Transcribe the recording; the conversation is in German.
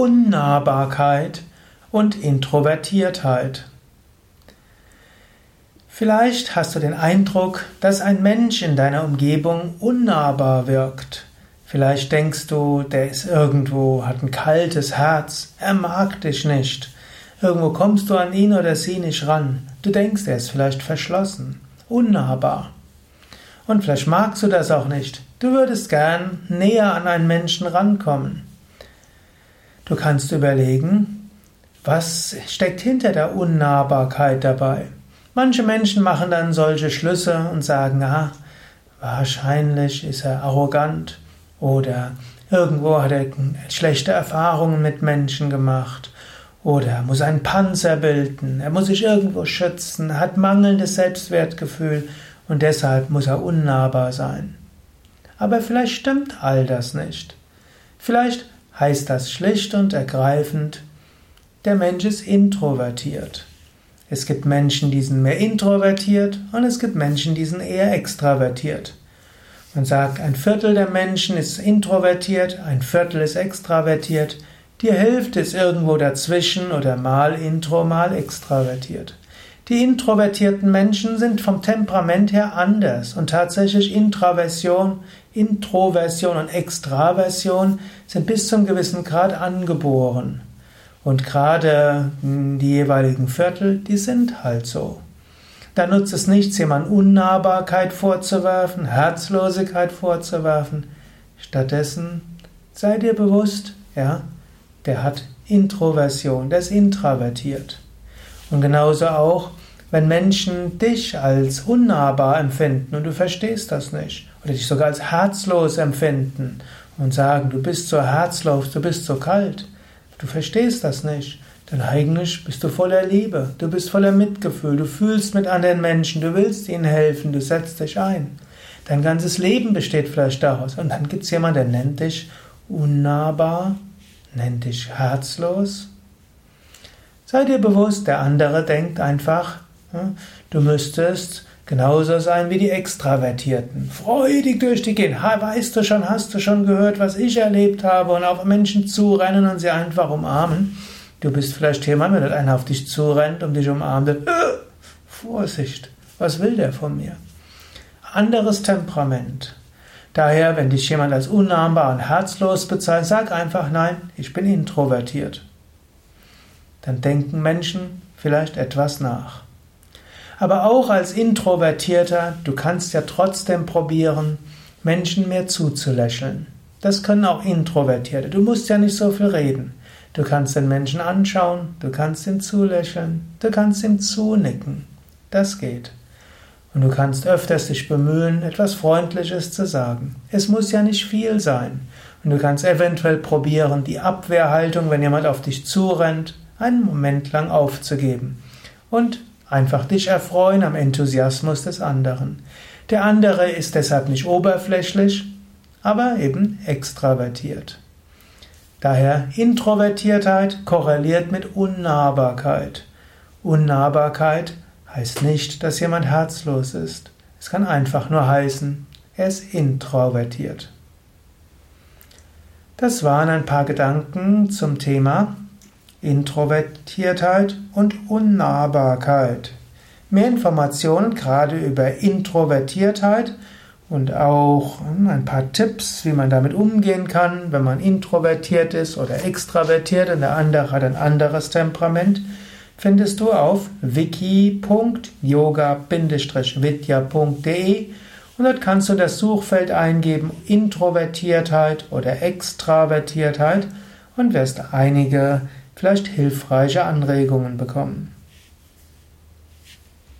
Unnahbarkeit und Introvertiertheit. Vielleicht hast du den Eindruck, dass ein Mensch in deiner Umgebung unnahbar wirkt. Vielleicht denkst du, der ist irgendwo, hat ein kaltes Herz, er mag dich nicht. Irgendwo kommst du an ihn oder sie nicht ran. Du denkst, er ist vielleicht verschlossen, unnahbar. Und vielleicht magst du das auch nicht. Du würdest gern näher an einen Menschen rankommen. Du kannst überlegen, was steckt hinter der Unnahbarkeit dabei. Manche Menschen machen dann solche Schlüsse und sagen, ah, wahrscheinlich ist er arrogant oder irgendwo hat er schlechte Erfahrungen mit Menschen gemacht oder er muss einen Panzer bilden, er muss sich irgendwo schützen, hat mangelndes Selbstwertgefühl und deshalb muss er unnahbar sein. Aber vielleicht stimmt all das nicht. Vielleicht heißt das schlicht und ergreifend, der Mensch ist introvertiert. Es gibt Menschen, die sind mehr introvertiert und es gibt Menschen, die sind eher extravertiert. Man sagt, ein Viertel der Menschen ist introvertiert, ein Viertel ist extravertiert, die Hälfte ist irgendwo dazwischen oder mal intro, mal extravertiert. Die introvertierten Menschen sind vom Temperament her anders und tatsächlich Intraversion, Introversion und Extraversion sind bis zum gewissen Grad angeboren. Und gerade die jeweiligen Viertel, die sind halt so. Da nutzt es nichts, jemand Unnahbarkeit vorzuwerfen, Herzlosigkeit vorzuwerfen. Stattdessen sei dir bewusst, ja, der hat Introversion, der ist introvertiert. Und genauso auch, wenn Menschen dich als unnahbar empfinden und du verstehst das nicht, oder dich sogar als herzlos empfinden und sagen, du bist so herzlos, du bist so kalt, du verstehst das nicht, denn eigentlich bist du voller Liebe, du bist voller Mitgefühl, du fühlst mit anderen Menschen, du willst ihnen helfen, du setzt dich ein. Dein ganzes Leben besteht vielleicht daraus. Und dann gibt es jemanden, der nennt dich unnahbar, nennt dich herzlos. Sei dir bewusst, der andere denkt einfach, du müsstest genauso sein wie die Extravertierten. Freudig durch die gehen. Ha, weißt du schon, hast du schon gehört, was ich erlebt habe und auf Menschen zurennen und sie einfach umarmen. Du bist vielleicht jemand, wenn einer auf dich zurennt und dich umarmt, äh, Vorsicht, was will der von mir? Anderes Temperament. Daher, wenn dich jemand als unnahmbar und herzlos bezeichnet, sag einfach nein, ich bin introvertiert. Dann denken Menschen vielleicht etwas nach. Aber auch als Introvertierter, du kannst ja trotzdem probieren, Menschen mehr zuzulächeln. Das können auch Introvertierte. Du musst ja nicht so viel reden. Du kannst den Menschen anschauen, du kannst ihm zulächeln, du kannst ihm zunicken. Das geht. Und du kannst öfters dich bemühen, etwas Freundliches zu sagen. Es muss ja nicht viel sein. Und du kannst eventuell probieren, die Abwehrhaltung, wenn jemand auf dich zurennt, einen Moment lang aufzugeben. Und einfach dich erfreuen am Enthusiasmus des anderen. Der andere ist deshalb nicht oberflächlich, aber eben extravertiert. Daher Introvertiertheit korreliert mit Unnahbarkeit. Unnahbarkeit heißt nicht, dass jemand herzlos ist. Es kann einfach nur heißen, er ist introvertiert. Das waren ein paar Gedanken zum Thema Introvertiertheit und Unnahbarkeit. Mehr Informationen gerade über Introvertiertheit und auch hm, ein paar Tipps, wie man damit umgehen kann, wenn man introvertiert ist oder extravertiert und der andere hat ein anderes Temperament, findest du auf wiki.yoga-vidya.de und dort kannst du das Suchfeld eingeben Introvertiertheit oder Extravertiertheit und wirst einige vielleicht hilfreiche Anregungen bekommen.